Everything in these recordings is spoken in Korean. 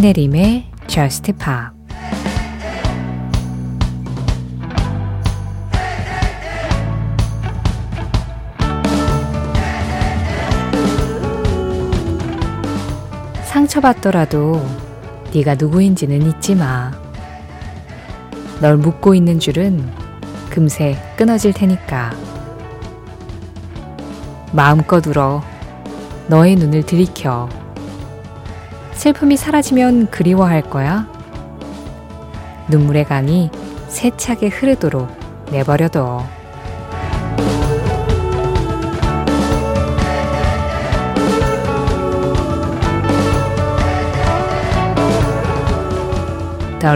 신혜림의 Just Pop 상처받더라도 네가 누구인지는 잊지 마. 널 묶고 있는 줄은 금세 끊어질 테니까. 마음껏 울어. 너의 눈을 들이켜. 슬픔이 사라지면 그리워할 거야. 눈물의 강이 세차게 흐르도록 내버려둬. The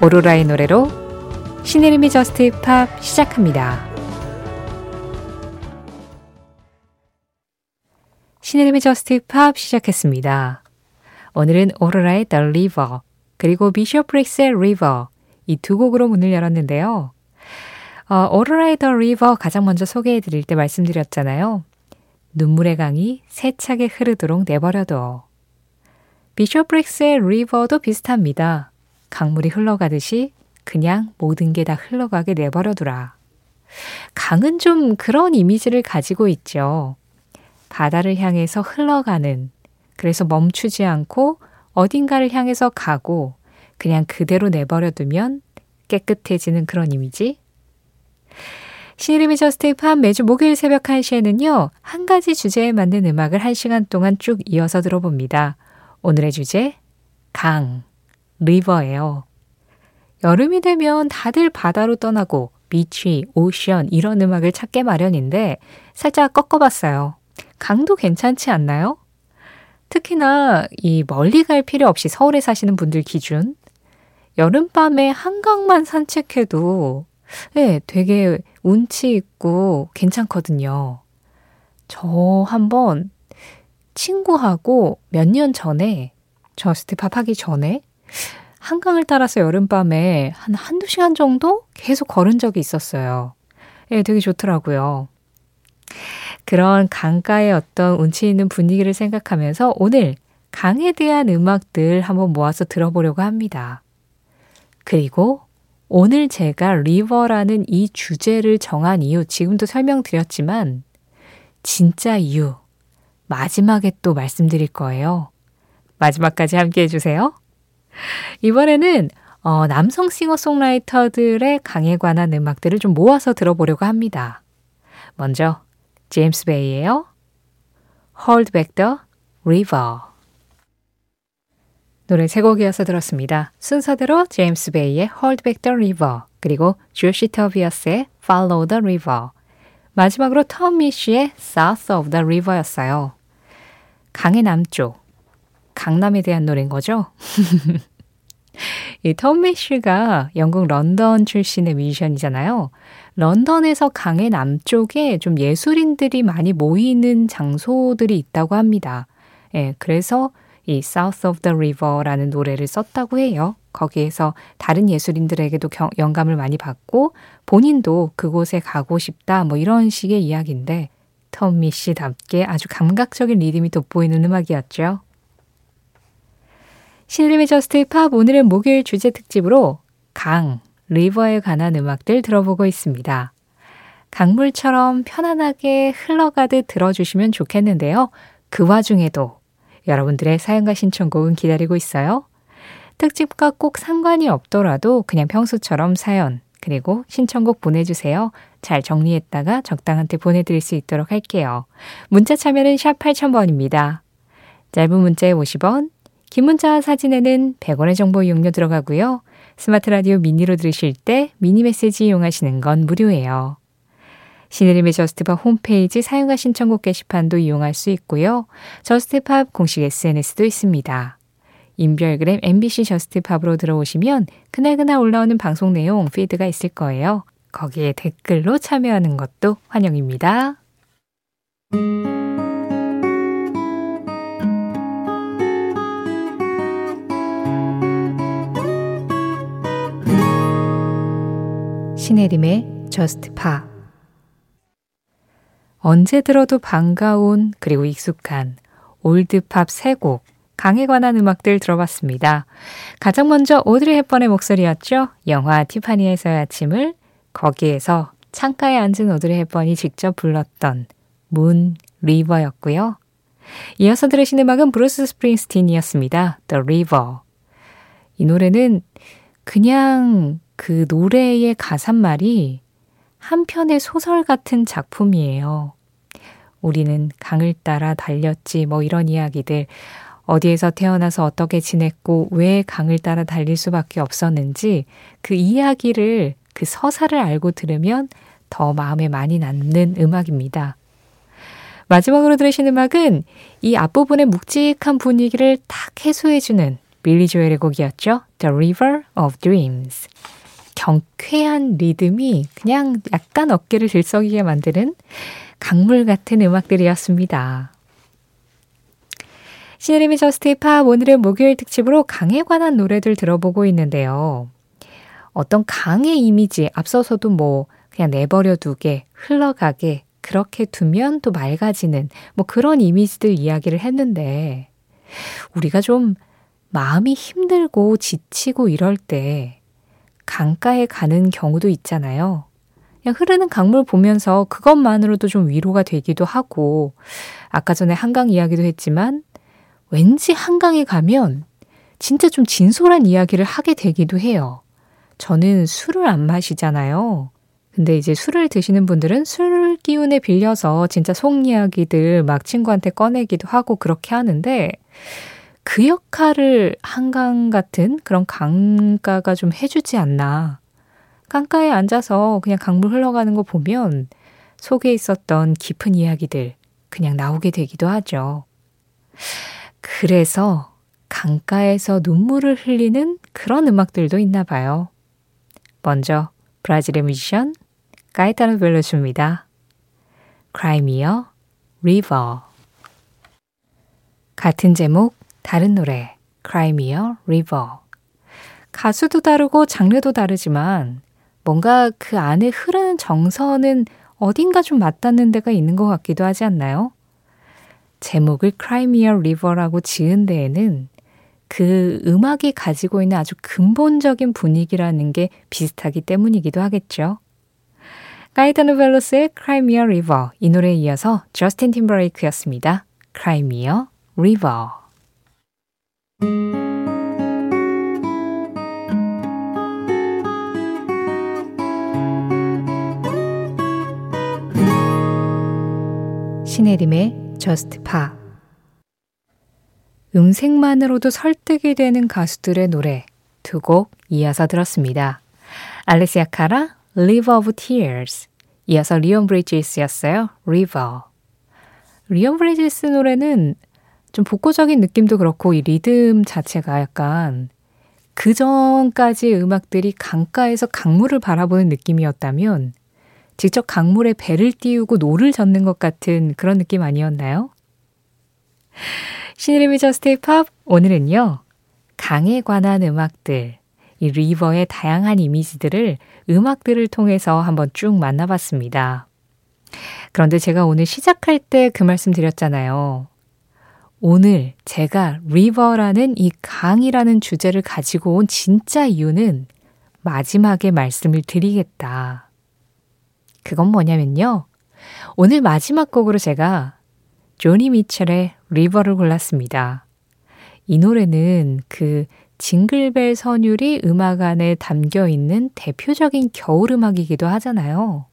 오로라의 노래로 신혜림의 저스트 팝 시작합니다. 신혜림의 Just Pop 시작했습니다. 오늘은 오로라의 The River 그리고 비숍 브릭스의 River 이 두 곡으로 문을 열었는데요. 어, 오로라의 The River 가장 먼저 소개해 드릴 때 말씀드렸잖아요. 눈물의 강이 세차게 흐르도록 내버려둬. 비숍 브릭스의 River도 비슷합니다. 강물이 흘러가듯이 그냥 모든 게 다 흘러가게 내버려두라. 강은 좀 그런 이미지를 가지고 있죠. 바다를 향해서 흘러가는, 그래서 멈추지 않고 어딘가를 향해서 가고 그냥 그대로 내버려두면 깨끗해지는 그런 이미지? 신혜림의 Just Pop 매주 목요일 새벽 1시에는요, 한 가지 주제에 맞는 음악을 1시간 동안 쭉 이어서 들어봅니다. 오늘의 주제, 강, River예요. 여름이 되면 다들 바다로 떠나고 비치, 오션 이런 음악을 찾게 마련인데 살짝 꺾어봤어요. 강도 괜찮지 않나요? 특히나 이 멀리 갈 필요 없이 서울에 사시는 분들 기준 여름밤에 한강만 산책해도 네, 되게 운치 있고 괜찮거든요. 저 한번 친구하고 몇 년 전에 Just Pop 하기 전에 한강을 따라서 여름밤에 한 한두 시간 정도 계속 걸은 적이 있었어요. 예, 되게 좋더라고요. 그런 강가의 어떤 운치 있는 분위기를 생각하면서 오늘 강에 대한 음악들 한번 모아서 들어보려고 합니다. 그리고 오늘 제가 River라는 이 주제를 정한 이유, 지금도 설명드렸지만, 진짜 이유, 마지막에 또 말씀드릴 거예요. 마지막까지 함께 해주세요. 이번에는 어, 남성 싱어송라이터들의 강에 관한 음악들을 좀 모아서 들어보려고 합니다. 먼저 제임스 베이예요. Hold Back the River 노래 세 곡이어서 들었습니다. 순서대로 제임스 베이의 Hold Back the River 그리고 조시 터비어스의 Follow the River 마지막으로 톰 미쉬의 South of the River였어요. 강의 남쪽, 강남에 대한 노래인 거죠? 이 톰 미쉬가 영국 런던 출신의 뮤지션이잖아요. 런던에서 강의 남쪽에 좀 예술인들이 많이 모이는 장소들이 있다고 합니다. 예, 그래서 이 South of the River라는 노래를 썼다고 해요. 거기에서 다른 예술인들에게도 경, 영감을 많이 받고 본인도 그곳에 가고 싶다 뭐 이런 식의 이야기인데 톰 미쉬답게 아주 감각적인 리듬이 돋보이는 음악이었죠. 신혜림의 Just Pop 오늘은 목요일 주제 특집으로 강, River에 관한 음악들 들어보고 있습니다. 강물처럼 편안하게 흘러가듯 들어주시면 좋겠는데요. 그 와중에도 여러분들의 사연과 신청곡은 기다리고 있어요. 특집과 꼭 상관이 없더라도 그냥 평소처럼 사연, 그리고 신청곡 보내주세요. 잘 정리했다가 적당한 때 보내드릴 수 있도록 할게요. 문자 참여는 샵 8000번입니다. 짧은 문자에 50원, 긴 문자와 사진에는 100원의 정보 이용료 들어가고요. 스마트 라디오 미니로 들으실 때 미니 메시지 이용하시는 건 무료예요. 신혜림의 Just Pop 홈페이지 사연과 신청곡 게시판도 이용할 수 있고요. Just Pop 공식 SNS도 있습니다. 인별그램 MBC Just Pop으로 들어오시면 그날그날 올라오는 방송 내용 feed가 있을 거예요. 거기에 댓글로 참여하는 것도 환영입니다. 신혜림의 Just Pop 언제 들어도 반가운 그리고 익숙한 old pop 세곡 강에 관한 음악들 들어봤습니다. 가장 먼저 오드리 헵번의 목소리였죠. 영화 티파니에서의 아침을 거기에서 창가에 앉은 오드리 헵번이 직접 불렀던 Moon River였고요. 이어서 들으신 음악은 브루스 스프링스틴이었습니다. The River. 이 노래는 그냥 그 노래의 가사말이 한 편의 소설 같은 작품이에요. 우리는 강을 따라 달렸지, 뭐 이런 이야기들. 어디에서 태어나서 어떻게 지냈고, 왜 강을 따라 달릴 수밖에 없었는지, 그 이야기를, 그 서사를 알고 들으면 더 마음에 많이 남는 음악입니다. 마지막으로 들으신 음악은 이 앞부분의 묵직한 분위기를 탁 해소해주는 빌리 조엘의 곡이었죠. The River of Dreams. 경쾌한 리듬이 그냥 약간 어깨를 들썩이게 만드는 강물 같은 음악들이었습니다. 시네림의 저스트 팝 오늘은 목요일 특집으로 강에 관한 노래들 들어보고 있는데요. 어떤 강의 이미지 앞서서도 뭐 그냥 내버려 두게 흘러가게 그렇게 두면 또 맑아지는 뭐 그런 이미지들 이야기를 했는데 우리가 좀 마음이 힘들고 지치고 이럴 때 강가에 가는 경우도 있잖아요. 그냥 흐르는 강물 보면서 그것만으로도 좀 위로가 되기도 하고, 아까 전에 한강 이야기도 했지만, 왠지 한강에 가면 진짜 좀 진솔한 이야기를 하게 되기도 해요. 저는 술을 안 마시잖아요. 근데 이제 술을 드시는 분들은 술 기운에 빌려서 진짜 속 이야기들 막 친구한테 꺼내기도 하고 그렇게 하는데, 그 역할을 한강 같은 그런 강가가 좀 해주지 않나. 강가에 앉아서 그냥 강물 흘러가는 거 보면 속에 있었던 깊은 이야기들 그냥 나오게 되기도 하죠. 그래서 강가에서 눈물을 흘리는 그런 음악들도 있나 봐요. 먼저 브라질의 뮤지션. Cry Me a River 같은 제목 다른 노래 Cry Me a River 가수도 다르고 장르도 다르지만 뭔가 그 안에 흐르는 정서는 어딘가 좀 맞닿는 데가 있는 것 같기도 하지 않나요? 제목을 Cry Me a River라고 지은 데에는 그 음악이 가지고 있는 아주 근본적인 분위기라는 게 비슷하기 때문이기도 하겠죠. 가이타노 벨로스의 Cry Me a River 이 노래에 이어서 저스틴 팀버레이크였습니다. Cry Me a River 신혜림의 Just Pa 음색만으로도 설득이 되는 가수들의 노래 두 곡 이어서 들었습니다. 알레시아 카라, River of Tears 이어서 리온 브리지스였어요. River 리온 브리지스 노래는 좀 복고적인 느낌도 그렇고 이 리듬 자체가 약간 그 전까지 음악들이 강가에서 강물을 바라보는 느낌이었다면 직접 강물에 배를 띄우고 노를 젓는 것 같은 그런 느낌 아니었나요? 신의림의 저스테이 팝 오늘은요. 강에 관한 음악들, 이 리버의 다양한 이미지들을 음악들을 통해서 한번 쭉 만나봤습니다. 그런데 제가 오늘 시작할 때 그 말씀 드렸잖아요. 오늘 제가 리버라는 이 강이라는 주제를 가지고 온 진짜 이유는 마지막에 말씀을 드리겠다. 그건 뭐냐면요. 오늘 마지막 곡으로 제가 조니 미첼의 River를 골랐습니다. 이 노래는 그 징글벨 선율이 음악 안에 담겨 있는 대표적인 겨울 음악이기도 하잖아요.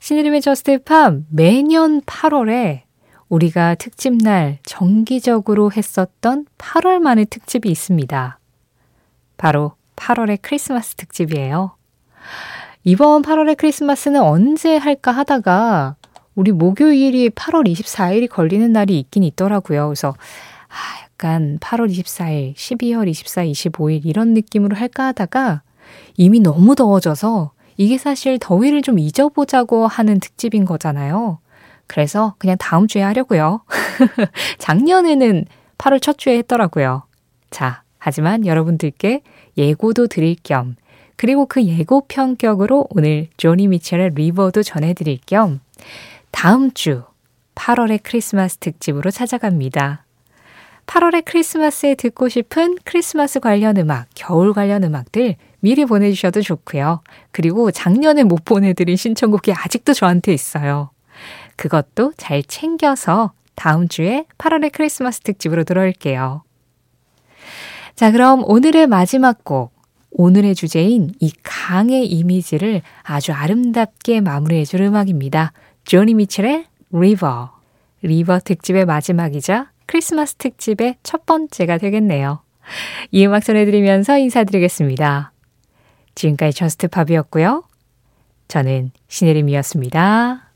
신혜림의 Just Pop 매년 8월에 우리가 특집날 정기적으로 했었던 8월만의 특집이 있습니다. 바로 8월의 크리스마스 특집이에요. 이번 8월의 크리스마스는 언제 할까 하다가 우리 목요일이 8월 24일이 걸리는 날이 있긴 있더라고요. 그래서 아, 약간 8월 24일, 12월 24일, 25일 이런 느낌으로 할까 하다가 이미 너무 더워져서 이게 사실 더위를 좀 잊어보자고 하는 특집인 거잖아요. 그래서 그냥 다음 주에 하려고요. 작년에는 8월 첫 주에 했더라고요. 자, 하지만 여러분들께 예고도 드릴 겸 그리고 그 예고 편격으로 오늘 조니 미첼의 리버도 전해드릴 겸 다음 주 8월의 크리스마스 특집으로 찾아갑니다. 8월의 크리스마스에 듣고 싶은 크리스마스 관련 음악, 겨울 관련 음악들 미리 보내주셔도 좋고요. 그리고 작년에 못 보내드린 신청곡이 아직도 저한테 있어요. 그것도 잘 챙겨서 다음 주에 8월의 크리스마스 특집으로 들어올게요. 자, 그럼 오늘의 마지막 곡. 오늘의 주제인 이 강의 이미지를 아주 아름답게 마무리해줄 음악입니다. 조니 미첼의 River. River 특집의 마지막이자 크리스마스 특집의 첫 번째가 되겠네요. 이 음악 전해드리면서 인사드리겠습니다. 지금까지 Just Pop이었고요. 저는 신혜림이었습니다.